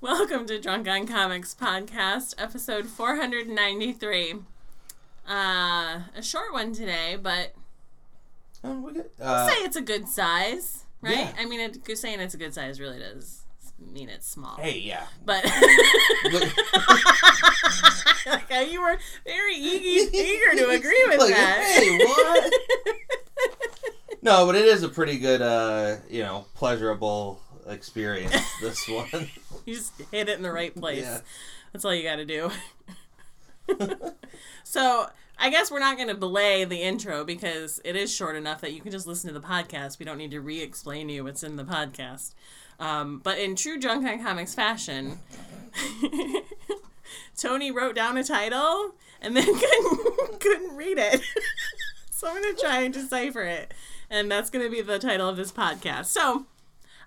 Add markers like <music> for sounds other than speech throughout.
Welcome to Drunk on Comics podcast, episode 493. Uh, a short one today, but Oh, we uh, say it's a good size, right? yeah. I mean, it, saying it's a good size really does mean it's small. hey, yeah. But <laughs> <laughs> how you were very eager, eager to agree with Like, that. hey, what? <laughs> no, but it is a pretty good, uh, you know, pleasurable experience. <laughs> This one. <laughs> You just hit it in the right place. Yeah. That's all you got to do. <laughs> so, I guess we're not going to belay the intro because it is short enough that you can just listen to the podcast. We don't need to re explain to you what's in the podcast. Um, but in true Drunk on Comics fashion, Tony wrote down a title and then couldn't, couldn't read it. so, I'm going to try and decipher it. And that's going to be the title of this podcast. So,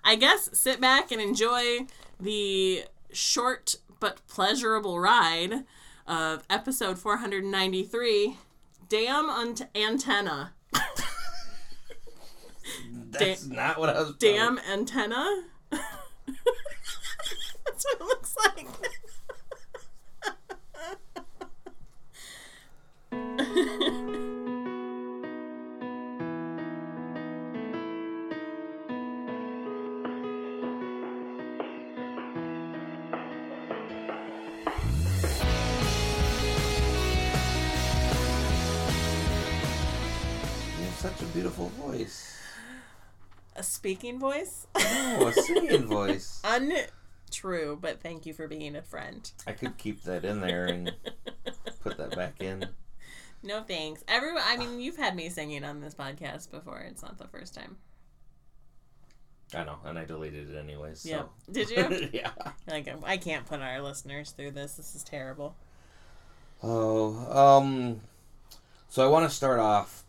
I guess sit back and enjoy the short but pleasurable ride of episode 493 Damn Ant- Antenna. That's not what I was. Damn Antenna? Speaking voice? Oh, a singing <laughs> voice. Untrue, but thank you for being a friend. I could keep that in there and put that back in. No thanks. Everyone, I mean, you've had me singing on this podcast before. It's not the first time. I know, and I deleted it anyways. So. Yep. Did you? <laughs> yeah. Like, I can't put our listeners through this. This is terrible. Oh, um, so I want to start off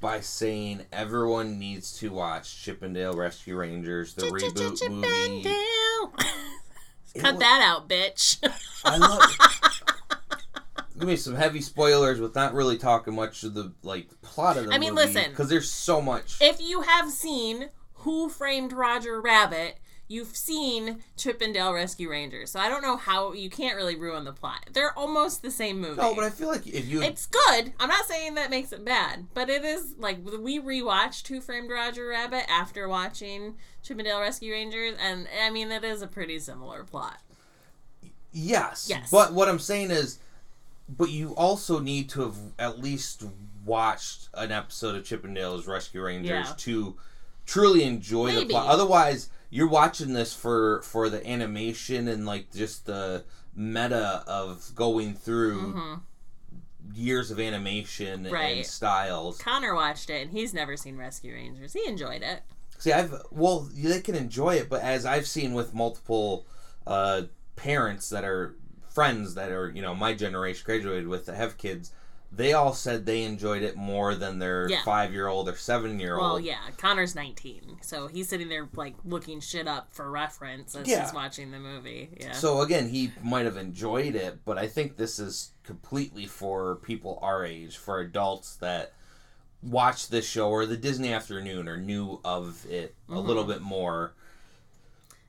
by saying everyone needs to watch Chip 'n Dale Rescue Rangers, the reboot movie. Cut that out, bitch. I love. <laughs> Give me some heavy spoilers with not really talking much of the like plot of the I mean, movie, listen. because there's so much. if you have seen Who Framed Roger Rabbit, you've seen Chip 'n Dale Rescue Rangers. So I don't know how you can't really ruin the plot. They're almost the same movie. no, but I feel like if you it's good. I'm not saying that makes it bad, but it is like we rewatched Who Framed Roger Rabbit after watching Chip 'n Dale Rescue Rangers, and I mean it is a pretty similar plot. Yes. Yes. But what I'm saying is, but you also need to have at least watched an episode of Chip 'n Dale's Rescue Rangers Yeah. to truly enjoy the plot. Otherwise, you're watching this for for the animation and like just the meta of going through years of animation Mm-hmm. Right. and styles. Connor watched it, and he's never seen Rescue Rangers. He enjoyed it. See, I've well, they can enjoy it, but as I've seen with multiple uh, parents that are friends that are you know my generation graduated with that have kids, they all said they enjoyed it more than their Yeah. five year old or seven year old. Well, yeah, Connor's 19, so he's sitting there like looking shit up for reference as Yeah. he's watching the movie. Yeah. So again, he might have enjoyed it, but I think this is completely for people our age, for adults that watch this show or the Disney Afternoon or knew of it a little Mm-hmm. bit more.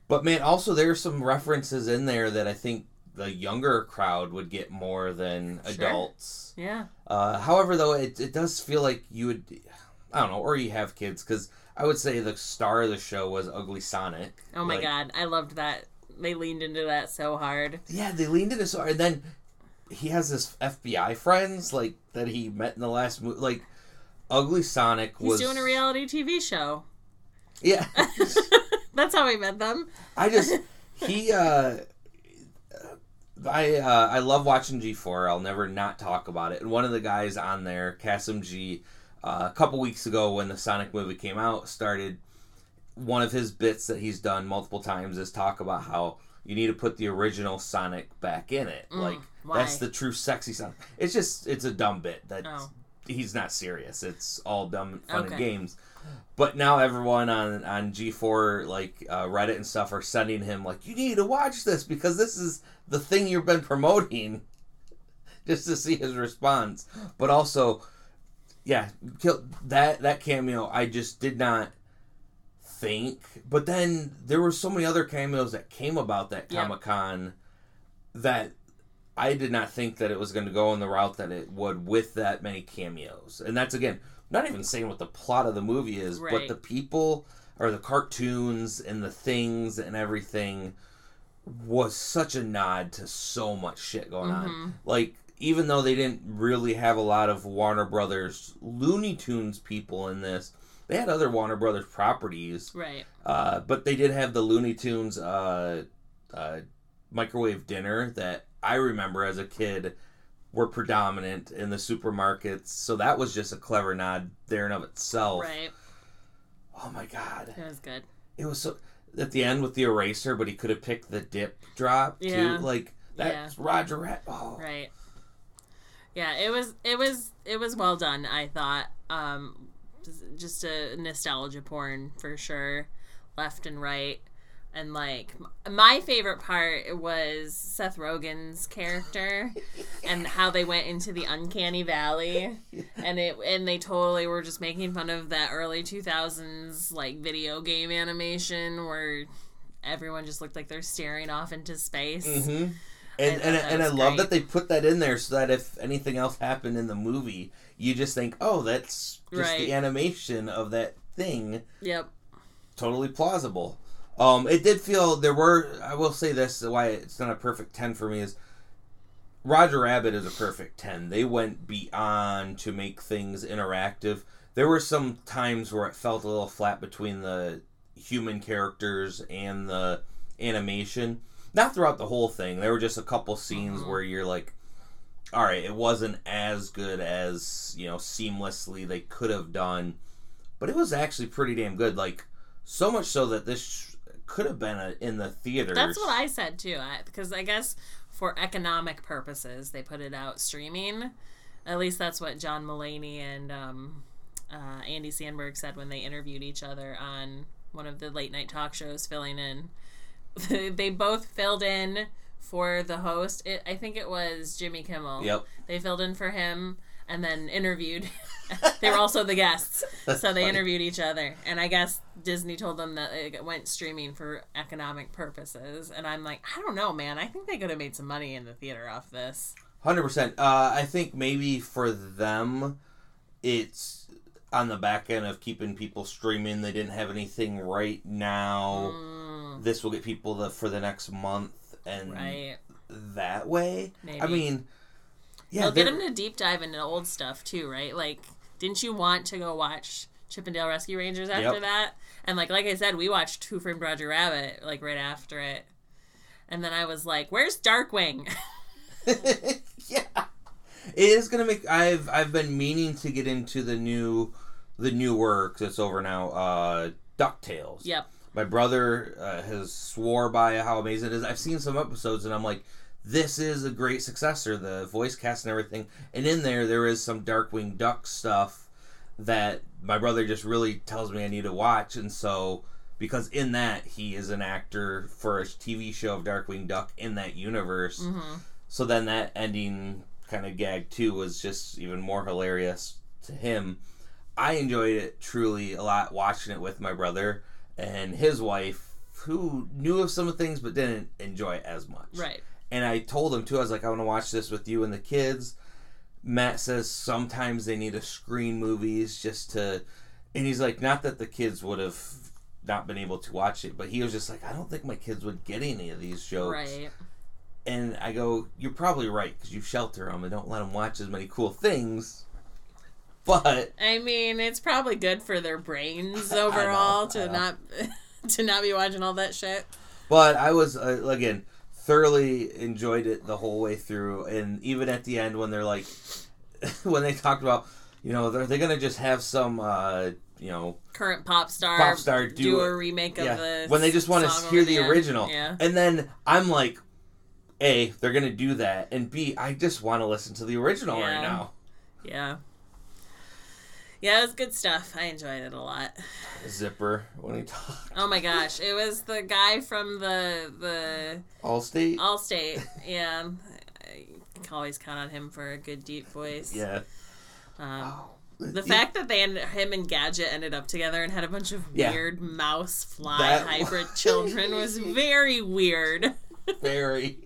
But man, also there's some references in there that I think the younger crowd would get more than Sure. adults. yeah. Uh, however, though, it, it does feel like you would, I don't know, or you have kids, because I would say the star of the show was Ugly Sonic. Oh my Like, god, I loved that. They leaned into that so hard. Yeah, they leaned into so hard. And then he has his FBI friends like that he met in the last movie. Like Ugly Sonic He's was doing a reality TV show. Yeah, <laughs> That's how we met them. I just he. uh I uh, I love watching G four. I'll never not talk about it. And one of the guys on there, Kassem G, uh, a couple weeks ago when the Sonic movie came out, started one of his bits that he's done multiple times is talk about how you need to put the original Sonic back in it. like Mm, why? that's the true sexy Sonic. It's just it's a dumb bit that Oh. He's not serious. It's all dumb fun and games. But now everyone on on G4 like uh, Reddit and stuff are sending him like you need to watch this because this is the thing you've been promoting <laughs> just to see his response. But also yeah, kill that that cameo I just did not think. But then there were so many other cameos that came about that Yep. Comic Con that I did not think that it was going to go in the route that it would with that many cameos. And that's again not even saying what the plot of the movie is, but the people or the cartoons and the things and everything was such a nod to so much shit going Mm-hmm. on. Like even though they didn't really have a lot of Warner Brothers Looney Tunes people in this, they had other Warner Brothers properties. Right. Uh, but they did have the Looney Tunes uh, uh, microwave dinner that I remember as a kid were predominant in the supermarkets. So that was just a clever nod there and of itself. Right. Oh my god. It was good. It was so at the end with the eraser, but he could have picked the dip drop Yeah. too. Like that's Roger Rat. Oh. Right. Yeah, it was it was it was well done, I thought. Um just a nostalgia porn for sure, left and right. And like my favorite part was Seth Rogen's character <laughs> and how they went into the uncanny valley and it and they totally were just making fun of that early 2000s like video game animation where everyone just looked like they're staring off into space. hmm And thought and, and I love great. that they put that in there so that if anything else happened in the movie, you just think, oh, that's just the animation of that thing. Yep. Totally plausible. Um, it did feel there were. I will say this: why it's not a perfect ten for me is Roger Rabbit is a perfect ten. They went beyond to make things interactive. There were some times where it felt a little flat between the human characters and the animation. Not throughout the whole thing. There were just a couple scenes Mhm. where you're like, all right, it wasn't as good as you know seamlessly they could have done, but it was actually pretty damn good. Like so much so that this could have been a, in the theater. That's what I said too. Because I, guess for economic purposes, they put it out streaming. At least that's what John Mulaney and um, uh, Andy Samberg said when they interviewed each other on one of the late night talk shows, filling in. <laughs> they both filled in for the host. It, I think it was Jimmy Kimmel. Yep. They filled in for him and then interviewed. <laughs> they were also the guests, <laughs> That's so they funny. interviewed each other. And I guess Disney told them that it went streaming for economic purposes. And I'm like, I don't know, man. I think they could have made some money in the theater off this. Hundred percent. Uh, I think maybe for them, it's on the back end of keeping people streaming. They didn't have anything right now. Mm, This will get people the for the next month, and right. that way. Maybe. I mean, yeah, They'll get they're- them to deep dive into old stuff too, right? Like, didn't you want to go watch Chip 'n Dale Rescue Rangers after Yep. that? And like, like I said, we watched Who Framed Roger Rabbit like right after it. And then I was like, "Where's Darkwing?" <laughs> <laughs> yeah, it is gonna make. I've I've been meaning to get into the new, the new work that's over now. Uh, Ducktales. yep. My brother uh, has swore by how amazing it is. I've seen some episodes and I'm like, this is a great successor. The voice cast and everything, and in there there is some Darkwing Duck stuff that my brother just really tells me I need to watch, and so because in that he is an actor for a TV show of Darkwing Duck in that universe. hmm So then that ending kind of gag too was just even more hilarious to him. I enjoyed it truly a lot watching it with my brother and his wife, who knew of some of the things but didn't enjoy it as much. Right. And I told him too. I was like, I want to watch this with you and the kids. Matt says sometimes they need to screen movies just to, and he's like, not that the kids would have not been able to watch it, but he was just like, I don't think my kids would get any of these jokes. Right. And I go, you're probably right because you shelter them and don't let them watch as many cool things. But I mean, it's probably good for their brains <laughs> I know, overall to not <laughs> to not be watching all that shit. but I was uh, again thoroughly enjoyed it the whole way through, and even at the end when they're like, <laughs> when they talked about, you know, they're they gonna just have some, uh, you know, Current pop star, Pop star do, do a remake of yeah, the when they just want to hear over the original, Yeah. and then I'm like, a they're gonna do that, and b I just want to listen to the original right now. Yeah. Yeah, it was good stuff. I enjoyed it a lot. Zipper when he talks. Oh my gosh, it was the guy from the the Allstate. Allstate. Yeah, I can always count on him for a good deep voice. yeah. Um, The fact that they ended, him and Gadget ended up together and had a bunch of Yeah. weird mouse fly That- hybrid <laughs> children was very weird. very.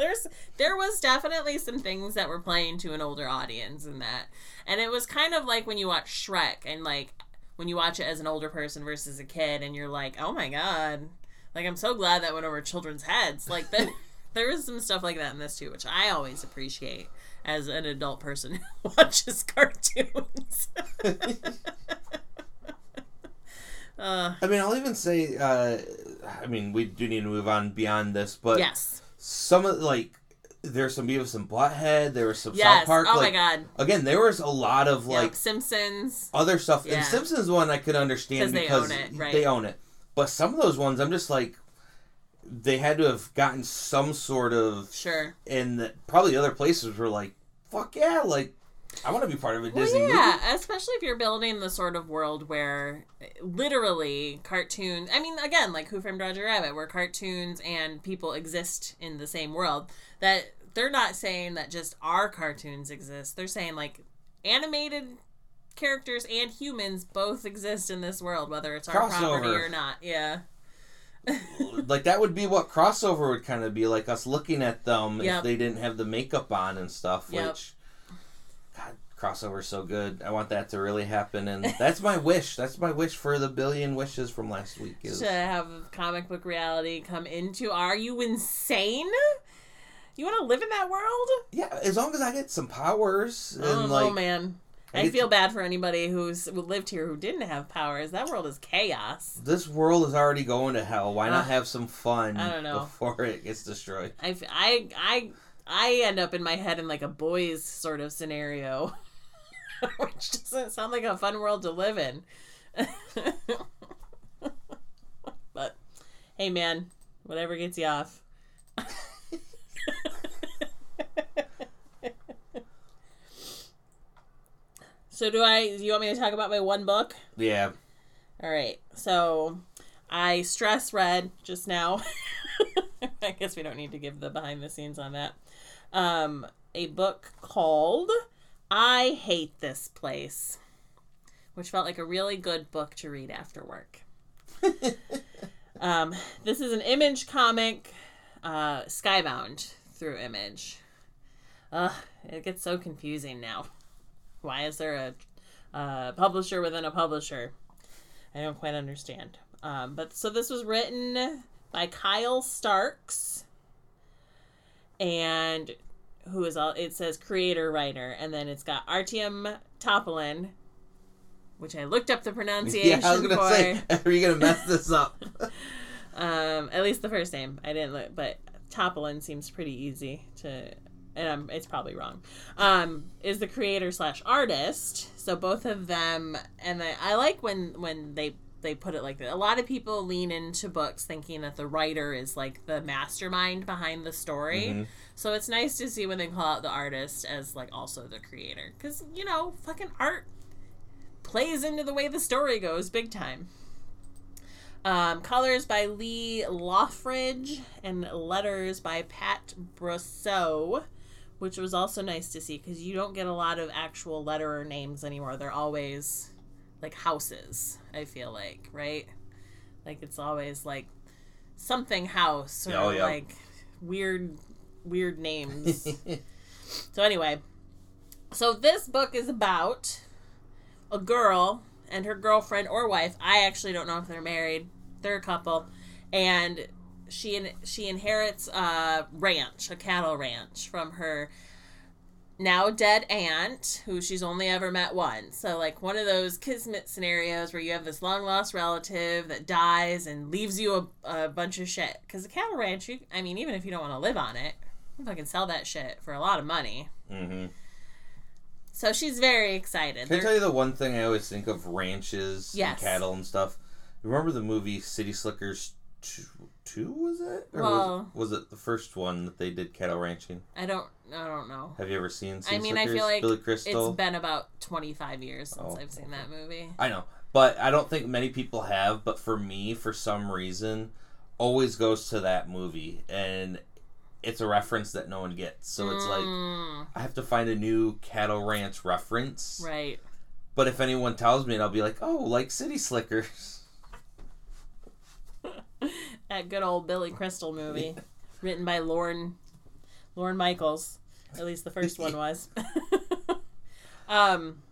There's there was definitely some things that were playing to an older audience in that. And it was kind of like when you watch Shrek and like when you watch it as an older person versus a kid and you're like, "Oh my god." Like I'm so glad that went over children's heads. Like the, <laughs> there was some stuff like that in this too, which I always appreciate as an adult person who <laughs> watches cartoons. <laughs> uh, I mean, I'll even say. Uh, I mean, we do need to move on beyond this, but yes. Some of like there's some Beavis and Butthead. There was some Yes. South Park. oh like, my god. Again, there was a lot of Like like Simpsons. other stuff. Yeah. And Simpsons one I could understand 'Cause they because own it, right. they own it. But some of those ones, I'm just like, they had to have gotten some sort of, Sure. and the, probably other places were like, fuck yeah, like I want to be part of a Disney Well, yeah, movie. especially if you're building the sort of world where literally cartoons. I mean, again, like Who Framed Roger Rabbit, where cartoons and people exist in the same world. That they're not saying that just our cartoons exist. They're saying like animated characters and humans both exist in this world, whether it's our property Crossover. or not. Yeah. <laughs> like that would be what crossover would kind of be like us looking at them Yep. if they didn't have the makeup on and stuff. Yep. Which, God, crossover's so good. I want that to really happen, and <laughs> that's my wish. That's my wish for the billion wishes from last week. Is to have comic book reality come into. Are you insane? You want to live in that world? yeah, as long as I get some powers and oh, like man. I I feel to- bed for anybody who's who lived here who didn't have powers. That world is chaos. this world is already going to hell. Why not uh, have some fun I don't know. before it gets destroyed? I, I, I, I end up in my head in like a boys sort of scenario, <laughs> <laughs> which doesn't sound like a fun world to live in. <laughs> but hey, man, whatever gets you off. <laughs> so do I? Do you want me to talk about my one book? Yeah, All right. So I stress read just now. I guess we don't need to give the behind the scenes on that. Um, a book called I Hate This Place, which felt like a really good book to read after work. <laughs> um, this is an image comic, uh, Skybound through Image. Ugh, it gets so confusing now. Why is there a uh, publisher within a publisher? I don't quite understand. Um, but so this was written by Kyle Starks, and who is all? It says creator writer, and then it's got Artyom Topilin, which I looked up the pronunciation. yeah. I was gonna for. say, <laughs> are you gonna mess this up? <laughs> <laughs> Um, at least the first name I didn't look, but Topolin seems pretty easy to, and I'm, it's probably wrong. Um, is the creator slash artist. So both of them, and I, I like when when they they put it like that. A lot of people lean into books thinking that the writer is like the mastermind behind the story. Mhm. So it's nice to see when they call out the artist as like also the creator, because you know, fucking art plays into the way the story goes big time. Um, colors by Lee Loughridge and letters by Pat Brosseau, which was also nice to see because you don't get a lot of actual letterer names anymore. They're always like houses, I feel like, right? Like it's always like something house or Oh, yeah. like weird, weird names. <laughs> So anyway, so this book is about a girl and her girlfriend or wife. I actually don't know if they're married. They're a couple, and she in, she inherits a ranch, a cattle ranch, from her now dead aunt, who she's only ever met once. So like one of those kismet scenarios where you have this long lost relative that dies and leaves you a, a bunch of shit. Because a cattle ranch, you, I mean, even if you don't want to live on it, you can fucking sell that shit for a lot of money. hmm So she's very excited. Can I They're- tell you the one thing I always think of ranches Yes. and cattle and stuff? Remember the movie City Slickers two, two was it? Or Well- was, was it the first one that they did cattle ranching? I don't, I don't know. Have you ever seen City I mean, I Slickers? feel like Billy Crystal. It's been about 25 years since Oh, I've seen that movie. I know, but I don't think many people have. But for me, for some reason, always goes to that movie, and it's a reference that no one gets. So it's like Mm, I have to find a new cattle ranch reference, right. But if anyone tells me, I'll be like, oh, like City Slickers. That good old Billy Crystal movie, <laughs> written by Lorne, Lorne Michaels. At least the first one was. <laughs> um,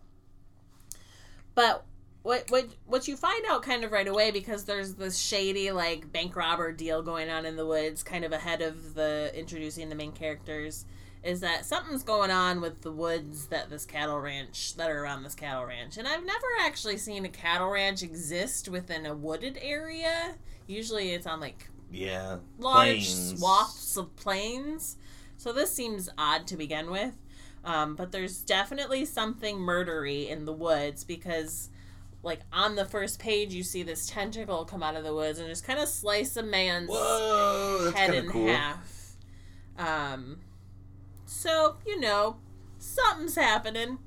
but what what what you find out kind of right away because there's this shady like bank robber deal going on in the woods, kind of ahead of the introducing the main characters, is that something's going on with the woods that this cattle ranch that are around this cattle ranch, and I've never actually seen a cattle ranch exist within a wooded area. Usually, it's on like Yeah. large plains. swaths of plains. So this seems odd to begin with. Um, but there's definitely something murdery in the woods because, like, on the first page, you see this tentacle come out of the woods and just kind of slice a man's Whoa, head in cool. half. Um, so, you know, something's happening.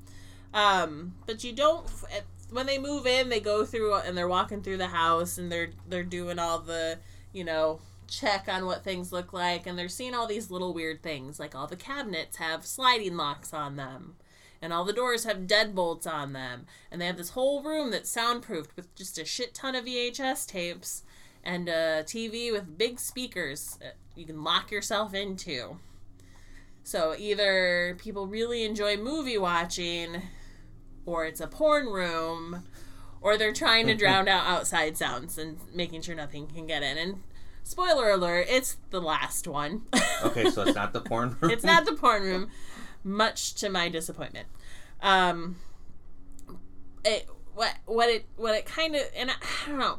Um, but you don't. at- When they move in, they go through and they're walking through the house and they're they're doing all the you know check on what things look like and they're seeing all these little weird things like all the cabinets have sliding locks on them and all the doors have deadbolts on them and they have this whole room that's soundproofed with just a shit ton of VHS tapes and a TV with big speakers you can lock yourself into. So either people really enjoy movie watching or it's a porn room or they're trying to drown out outside sounds and making sure nothing can get in. And spoiler alert, it's the last one. <laughs> Okay, so it's not the porn room. <laughs> it's not the porn room, much to my disappointment. Um, it what what it what it kind of and I, I don't know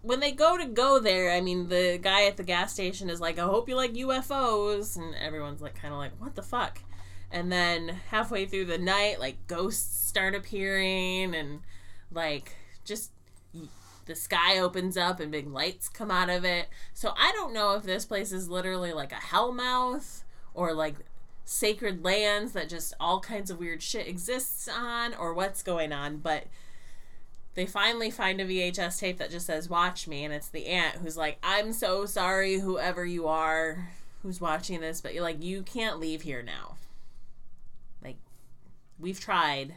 when they go to go there. I mean, the guy at the gas station is like, "I hope you like UFOs," and everyone's like, kind of like, "What the fuck?" And then halfway through the night, like ghosts start appearing, and like just the sky opens up and big lights come out of it. So I don't know if this place is literally like a hellmouth or like sacred lands that just all kinds of weird shit exists on or what's going on, but they finally find a VHS tape that just says watch me and it's the aunt who's like I'm so sorry whoever you are who's watching this but you're like you can't leave here now. Like we've tried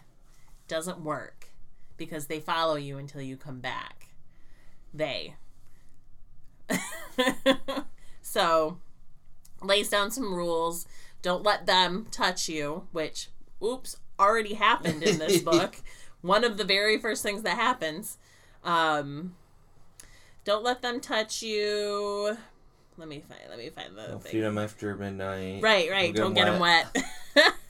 doesn't work because they follow you until you come back. They. <laughs> so, lays down some rules. Don't let them touch you, which, oops, already happened in this <laughs> book. One of the very first things that happens. Um, don't let them touch you. Let me find. Let me find the Don't thing. feed them after midnight. Right, right. Don't get them wet. <laughs>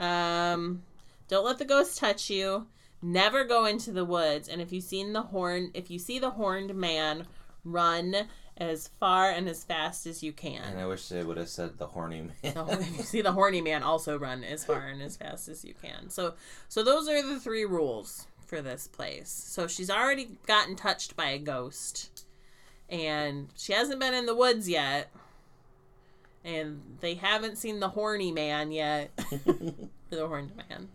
um, don't let the ghost touch you. Never go into the woods. And if you've seen the horn, if you see the horned man, run as far and as fast as you can. And I wish they would have said the horny man. <laughs> If you see the horny man, also run as far and as fast as you can. So, so those are the three rules for this place. So she's already gotten touched by a ghost, and she hasn't been in the woods yet, and they haven't seen the horny man yet, <laughs> <laughs> the horned man.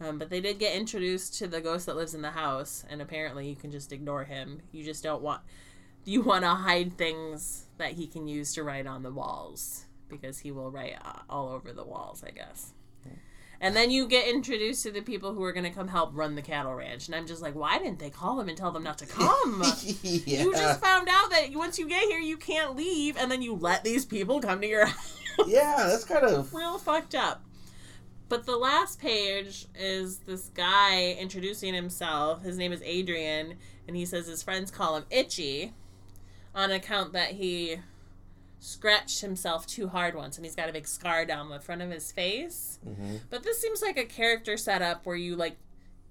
Um, but they did get introduced to the ghost that lives in the house, and apparently you can just ignore him. You just don't want you want to hide things that he can use to write on the walls because he will write uh, all over the walls, I guess. And then you get introduced to the people who are going to come help run the cattle ranch, and I'm just like, why didn't they call them and tell them not to come? <laughs> yeah. You just found out that once you get here, you can't leave, and then you let these people come to your <laughs> house. yeah, that's kind of. Real fucked up. But the last page is this guy introducing himself. His name is Adrian, and he says his friends call him Itchy on account that he scratched himself too hard once and he's got a big scar down the front of his face. Mhm. But this seems like a character setup where you like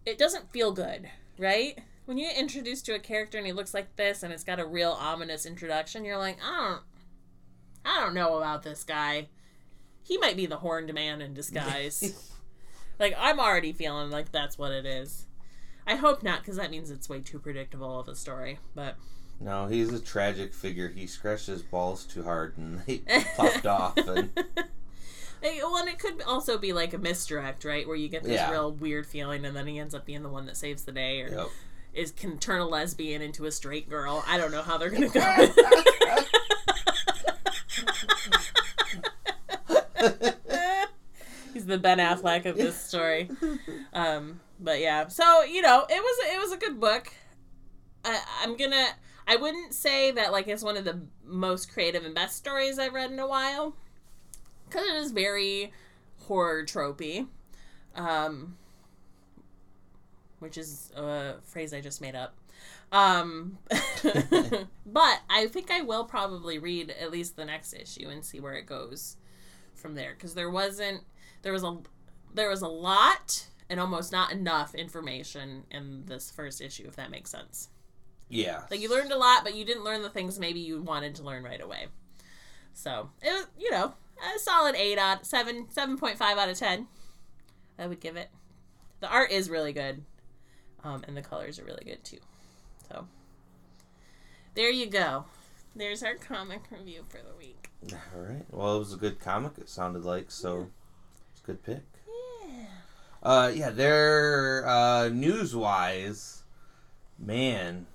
it doesn't feel good, right? When you get introduced to a character and he looks like this and it's got a real ominous introduction, you're like, I don't I don't know about this guy. He might be the horned man in disguise. <laughs> like I'm already feeling like that's what it is. I hope not because that means it's way too predictable of a story, but No, he's a tragic figure. He scratched his balls too hard and <laughs> they <laughs> popped off. And <laughs> Well, and it could also be like a misdirect, right? Where you get this Yeah. real weird feeling, and then he ends up being the one that saves the day, or yep. is can turn a lesbian into a straight girl. I don't know how they're gonna go. He's the Ben Affleck of this story. Um, but yeah, so you know, it was it was a good book. I, I'm gonna. I wouldn't say that like it's one of the most creative and best stories I've read in a while, because it is very horror tropey, um, which is a phrase I just made up. Um, <laughs> but I think I will probably read at least the next issue and see where it goes from there because there wasn't there was a there was a lot and almost not enough information in this first issue if that makes sense. Yeah. Like you learned a lot, but you didn't learn the things maybe you wanted to learn right away. So it was, you know, a solid eight out seven, seven point five out of ten. I would give it. The art is really good, um, and the colors are really good too. So there you go. There's our comic review for the week. All right. Well, it was a good comic. It sounded like so. It's a good pick. Yeah. Uh, yeah. There, uh, news wise, man,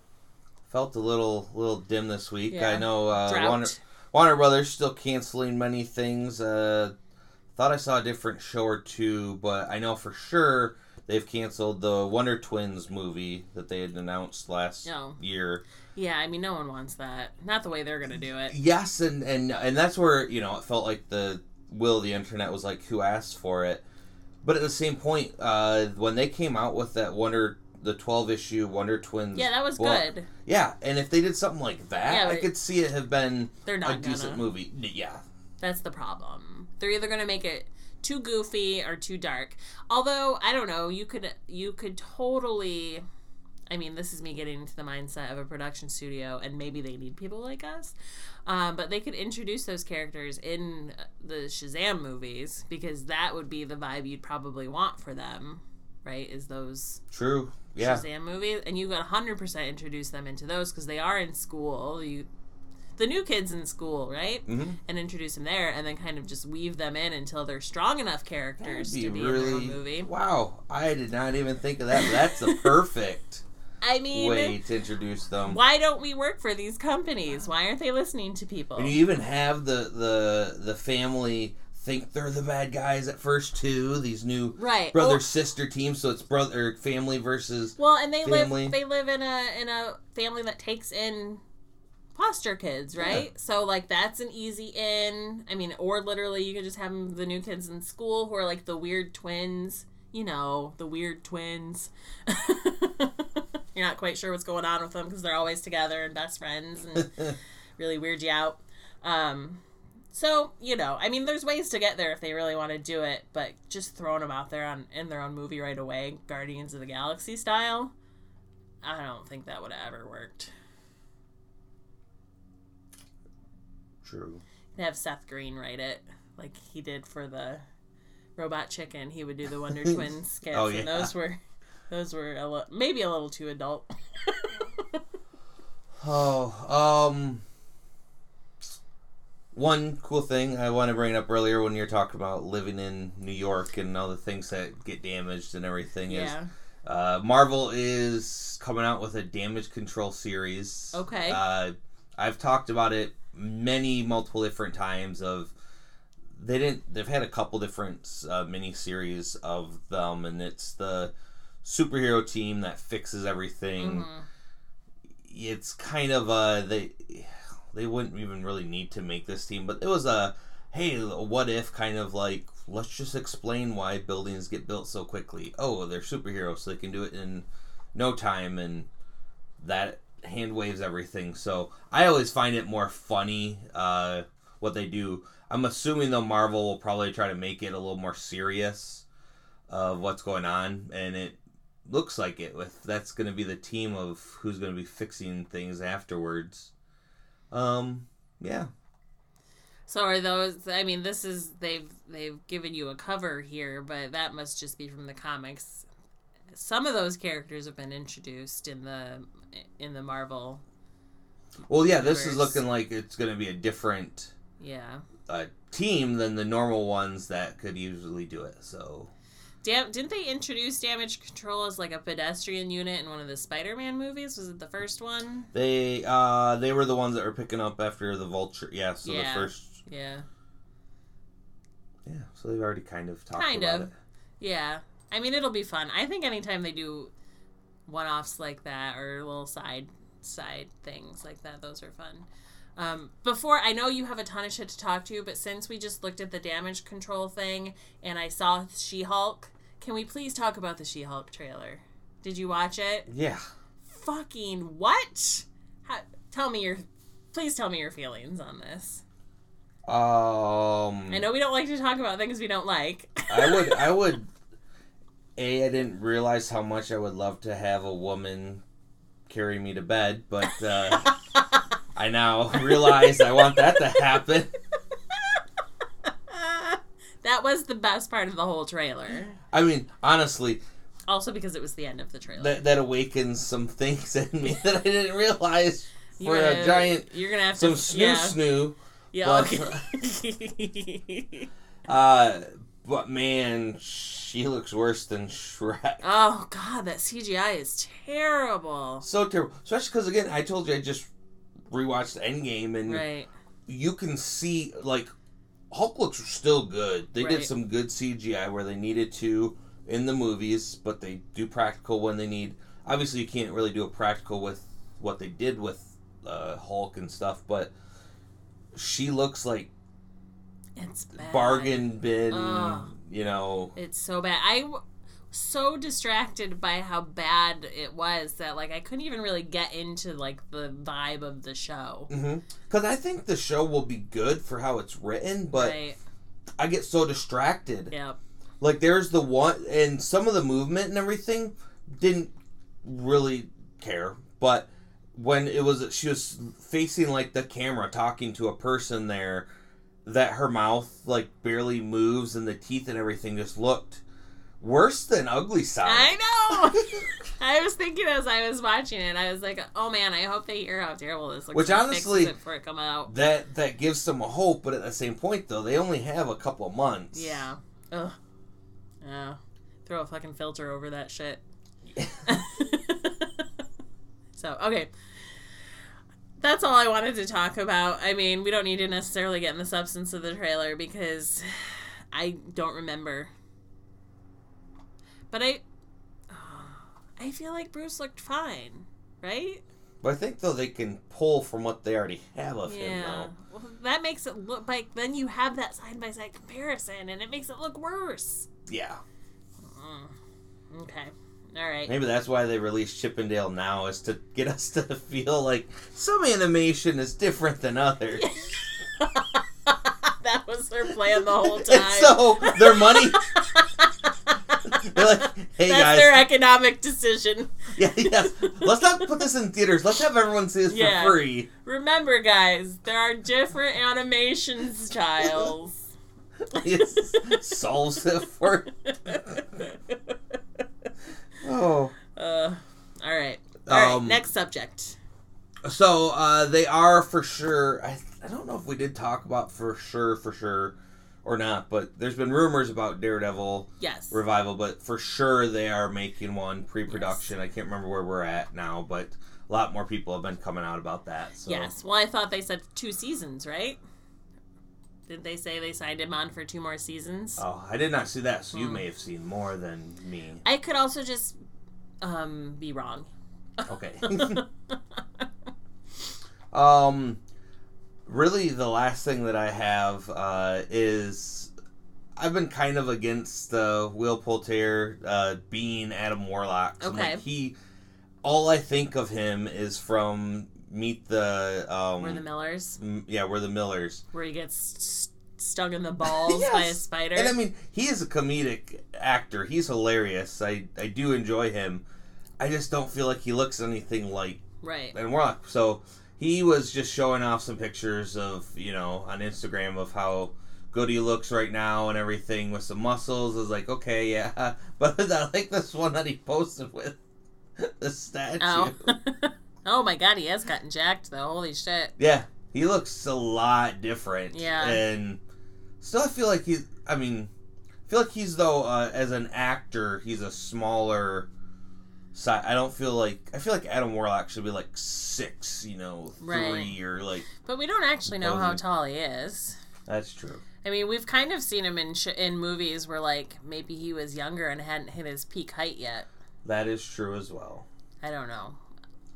felt a little little dim this week. Yeah. I know uh, Warner, Warner Brothers still canceling many things. Uh, thought I saw a different show or two, but I know for sure they've canceled the Wonder Twins movie that they had announced last No. year. Yeah, I mean, no one wants that. Not the way they're gonna do it. Yes, and and and that's where you know it felt like the will of the internet was like who asked for it, but at the same point, uh, when they came out with that Wonder the twelve issue Wonder Twins, Yeah, that was book- good. Yeah, and if they did something like that, Yeah, I could see it have been They're a not decent gonna. movie. Yeah, That's the problem. They're either going to make it too goofy or too dark. Although I don't know, you could you could totally. I mean, this is me getting into the mindset of a production studio, and maybe they need people like us. Um, but they could introduce those characters in the Shazam movies because that would be the vibe you'd probably want for them, right? Is those true. Yeah, Shazam movies, and you got hundred percent introduce them into those because they are in school. You, the new kids in school, right? Mhm. And introduce them there, and then kind of just weave them in until they're strong enough characters That'd to be in their own movie. Wow, I did not even think of that. That's the <laughs> perfect I mean, way to introduce them. why don't we work for these companies? Why aren't they listening to people? And you even have the the the family think they're the bad guys at first too. These new right? brother Oh, sister teams, so it's brother family versus. well, and they family. live they live in a in a family that takes in foster kids, right? So like that's an easy in. I mean, or literally you could just have 'em- the new kids in school who are like the weird twins. You know, the weird twins. <laughs> You're not quite sure what's going on with them because they're always together and best friends and <laughs> really weird you out. Um, so you know, I mean, there's ways to get there if they really want to do it, but just throwing them out there on in their own movie right away, Guardians of the Galaxy style, I don't think that would have ever worked. True. They'd have Seth Green write it like he did for the Robot Chicken. He would do the Wonder <laughs> Twins skits, Oh, and yeah. those were those were a li- maybe a little too adult. <laughs> Oh, um, one cool thing I want to bring up earlier when you're talking about living in New York and all the things that get damaged and everything is uh, Marvel is coming out with a damage control series. Okay. Uh, I've talked about it many multiple different times. Of they didn't. They've had a couple different uh, mini series of them, and it's the superhero team that fixes everything Mhm. it's kind of uh they they wouldn't even really need to make this team, but it was a hey, what if kind of like let's just explain why buildings get built so quickly. Oh, they're superheroes, so they can do it in no time, and that hand waves everything. So I always find it more funny uh, what they do. I'm assuming though Marvel will probably try to make it a little more serious of what's going on, and it looks like it. With that's going to be the team of who's going to be fixing things afterwards. Um, yeah, So are those? I mean, this is they've they've given you a cover here, but that must just be from the comics. Some of those characters have been introduced in the in the Marvel. well, yeah, this is looking like it's going to be a different Yeah. uh, team than the normal ones that could usually do it. So Dam- didn't they introduce damage control as like a pedestrian unit in one of the Spider-Man movies? Was it the first one? they uh they were the ones that were picking up after the vulture. Yeah, so Yeah. the first Yeah. Yeah, so they've already kind of talked about it. Kind of. it. Yeah. I mean, it'll be fun. I think anytime they do one-offs like that or little side side things like that, those are fun. Um, before I know you have a ton of shit to talk to, but since we just looked at the damage control thing and I saw She-Hulk, can we please talk about the She-Hulk trailer? Did you watch it? Yeah. Fucking what? How, tell me your, please tell me your feelings on this. Um I know we don't like to talk about things we don't like. I would <laughs> I would A I didn't realize how much I would love to have a woman carry me to bed, but uh <laughs> I now realize I want that to happen. <laughs> that was the best part of the whole trailer. I mean, honestly, Also because it was the end of the trailer. that that awakens some things in me <laughs> that I didn't realize for a giant You're gonna have some to snoo yeah. snoo. Yeah. but- okay. <laughs> Uh but man, she looks worse than Shrek. oh god, that CGI is terrible. So terrible. Especially because again, I told you I just rewatched Endgame, and Right. you can see like Hulk looks still good. They did some good CGI where they needed to in the movies, but they do practical when they need. Obviously, you can't really do a practical with what they did with uh, Hulk and stuff, but she looks like It's bad. bargain bin. Ugh. You know, It's so bad. I so distracted by how bad it was that like I couldn't even really get into like the vibe of the show. Mm-hmm. because I think the show will be good for how it's written, but right. I get so distracted. Yep. Like there's the one and some of the movement and everything didn't really care, but when it was she was facing like the camera talking to a person there that her mouth like barely moves and the teeth and everything just looked worse than ugly side. I know. <laughs> I was thinking as I was watching it, I was like, "Oh man, I hope they hear how terrible this looks." Which honestly- before it come out. that that gives them a hope, but at the same point though, they only have a couple of months. Yeah. Ugh. Yeah. Throw a fucking filter over that shit. <laughs> so okay. That's all I wanted to talk about. I mean, we don't need to necessarily get in the substance of the trailer because I don't remember. But I <sighs> I feel like Bruce looked fine, right? But I think though they can pull from what they already have of him Yeah. though. Well, that makes it look like then you have that side by side comparison and it makes it look worse. Yeah. Mm. Okay. All right. Maybe that's why they released Chip 'n Dale now is to get us to feel like some animation is different than others. <laughs> that was their plan the whole <laughs> time. so their money They're like, <laughs> hey That's guys, their economic decision. <laughs> yeah, yeah. <laughs> Let's not put this in theaters. Let's have everyone see this Yeah. for free. Remember, guys, there are different animation styles. It solves it for. Oh. Uh, all right. All right. Um, Next subject. So uh, they are for sure. I, I don't know if we did talk about for sure, for sure, or not. But there's been rumors about Daredevil Yes. revival, but for sure they are making one pre-production. I can't remember where we're at now, but a lot more people have been coming out about that. So. Yes. Well, I thought they said two seasons, right? Did they say they signed him on for two more seasons? Oh, I did not see that. So you Hmm. may have seen more than me. I could also just um, be wrong. Okay. <laughs> <laughs> um, really, the last thing that I have uh, is I've been kind of against uh, Will Poulter uh, being Adam Warlock. Okay. like, he, all I think of him is from Meet the um, We're the Millers, m- yeah, we're the Millers. where he gets st- stung in the <laughs> balls by a spider. And I mean, he is a comedic actor. He's hilarious. I I do enjoy him. I just don't feel like he looks anything like right. and Warlock. So he was just showing off some pictures of you know on Instagram of how good he looks right now and everything with some muscles. I was like, okay, yeah, <laughs> but I like this one that he posted with <laughs> the statue. Oh. <laughs> oh my god, he has gotten jacked though. Holy shit. Yeah, he looks a lot different. Yeah. and still, I feel like he's. I mean, I feel like he's though uh, as an actor, he's a smaller. Si- I don't feel like I feel like Adam Warlock should be like six, you know, Right. three or like But we don't actually know how tall he is. that's true. I mean, we've kind of seen him in sh- in movies where like maybe he was younger and hadn't hit his peak height yet. That is true as well. I don't know.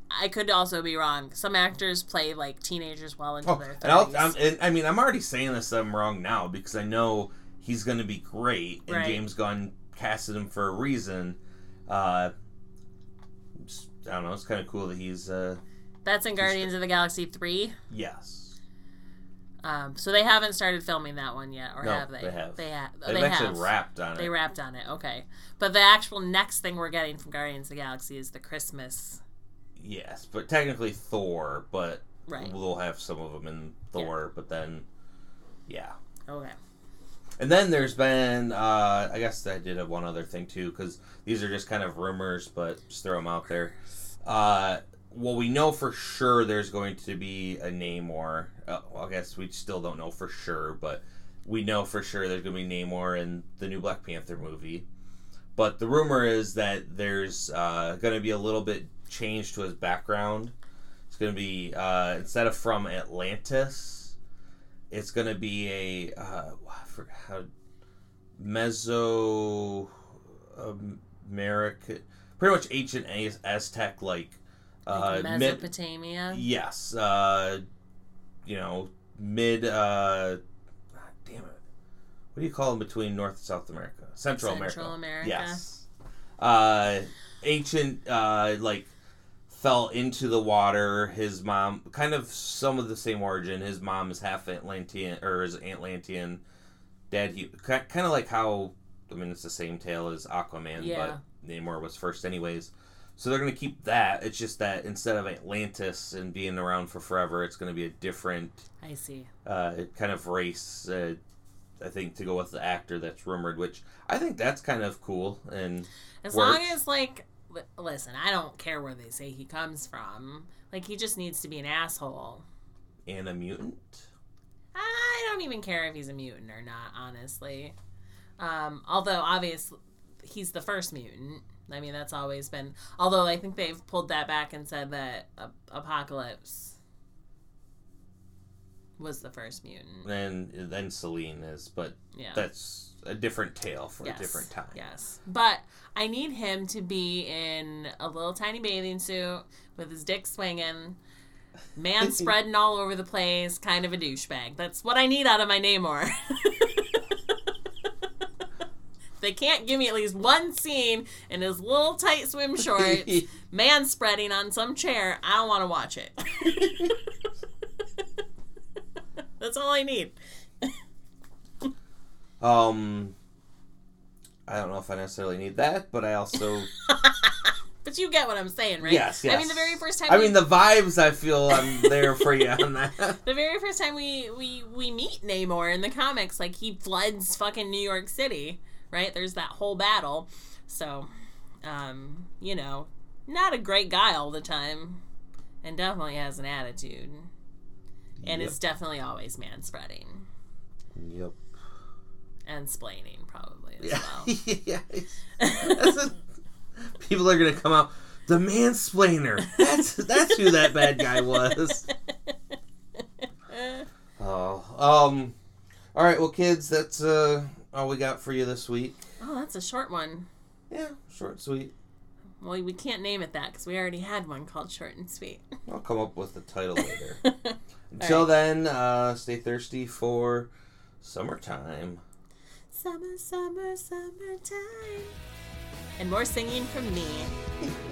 I could also be wrong. Some actors play like teenagers well into Oh, their I'll, 30s. I'm, and, I mean, I'm already saying this. I'm wrong now because I know he's going to be great, and Right. James Gunn casted him for a reason. Uh, I don't know. It's kind of cool that he's. Uh, That's in Guardians of the Galaxy 3. yes. Um, so they haven't started filming that one yet, or No, have they? they have. They, ha- They've they actually have. wrapped on it. They wrapped on it. Okay. But the actual next thing we're getting from Guardians of the Galaxy is the Christmas. yes, but technically Thor, but Right. we'll have some of them in Thor, but then, yeah. Okay. And then there's been, uh, I guess I did have one other thing too, because these are just kind of rumors, but just throw them out there. Uh, well, we know for sure there's going to be a Namor. Uh, well, I guess we still don't know for sure, but we know for sure there's going to be Namor in the new Black Panther movie. But the rumor is that there's uh, going to be a little bit change to his background. It's going to be uh, instead of from Atlantis, it's going to be a uh, I forgot how Meso America, pretty much ancient Az- Aztec like. Uh, Like mid, Mesopotamia. yes, uh, you know, mid. Uh, damn it, what do you call them between North and South America? Central, Central America. Yes. Uh, ancient, uh, like, fell into the water. His mom, kind of some of the same origin. His mom is half Atlantean, or is Atlantean. Dad, he, kind of like how, I mean, it's the same tale as Aquaman, Yeah. but Namor was first, anyways. So they're going to keep that. It's just that instead of Atlantis and being around for forever, it's going to be a different I see. uh, kind of race. Uh, I think to go with the actor that's rumored, which I think that's kind of cool. And As Works. long as like, li- listen, I don't care where they say he comes from. Like he just needs to be an asshole. and a mutant. I don't even care if he's a mutant or not, honestly. Um, although obviously he's the first mutant. I mean, that's always been. Although I think they've pulled that back and said that uh, Apocalypse was the first mutant. And then Selene is, but Yeah. that's a different tale for Yes. a different time. Yes. But I need him to be in a little tiny bathing suit with his dick swinging, man <laughs> spreading all over the place, kind of a douchebag. That's what I need out of my Namor. <laughs> they can't give me at least one scene in his little tight swim <laughs> shorts, man spreading on some chair. I don't want to watch it. That's all I need. Um, I don't know if I necessarily need that, but I also, <laughs> But you get what I'm saying, right? yes, yes. I mean, the very first time. I we- mean, the vibes. I feel I'm there for you on that. <laughs> The very first time we we we meet Namor in the comics, like he floods fucking New York City, right? There's that whole battle. So, um, you know, not a great guy all the time, and definitely has an attitude, and Yep. is definitely always man spreading Yep. and splaining probably as Yeah. well. <laughs> yeah. <laughs> A, people are gonna come out. The mansplainer. That's that's who that bad guy was. <laughs> Oh, um, all right. Well, kids, that's uh all we got for you this week. oh, that's a short one. Yeah, short, and sweet. Well, we can't name it that because we already had one called Short and Sweet. I'll come up with the title later. Until then, uh, stay thirsty for summertime. Summer, summer, summertime. And more singing from me. <laughs>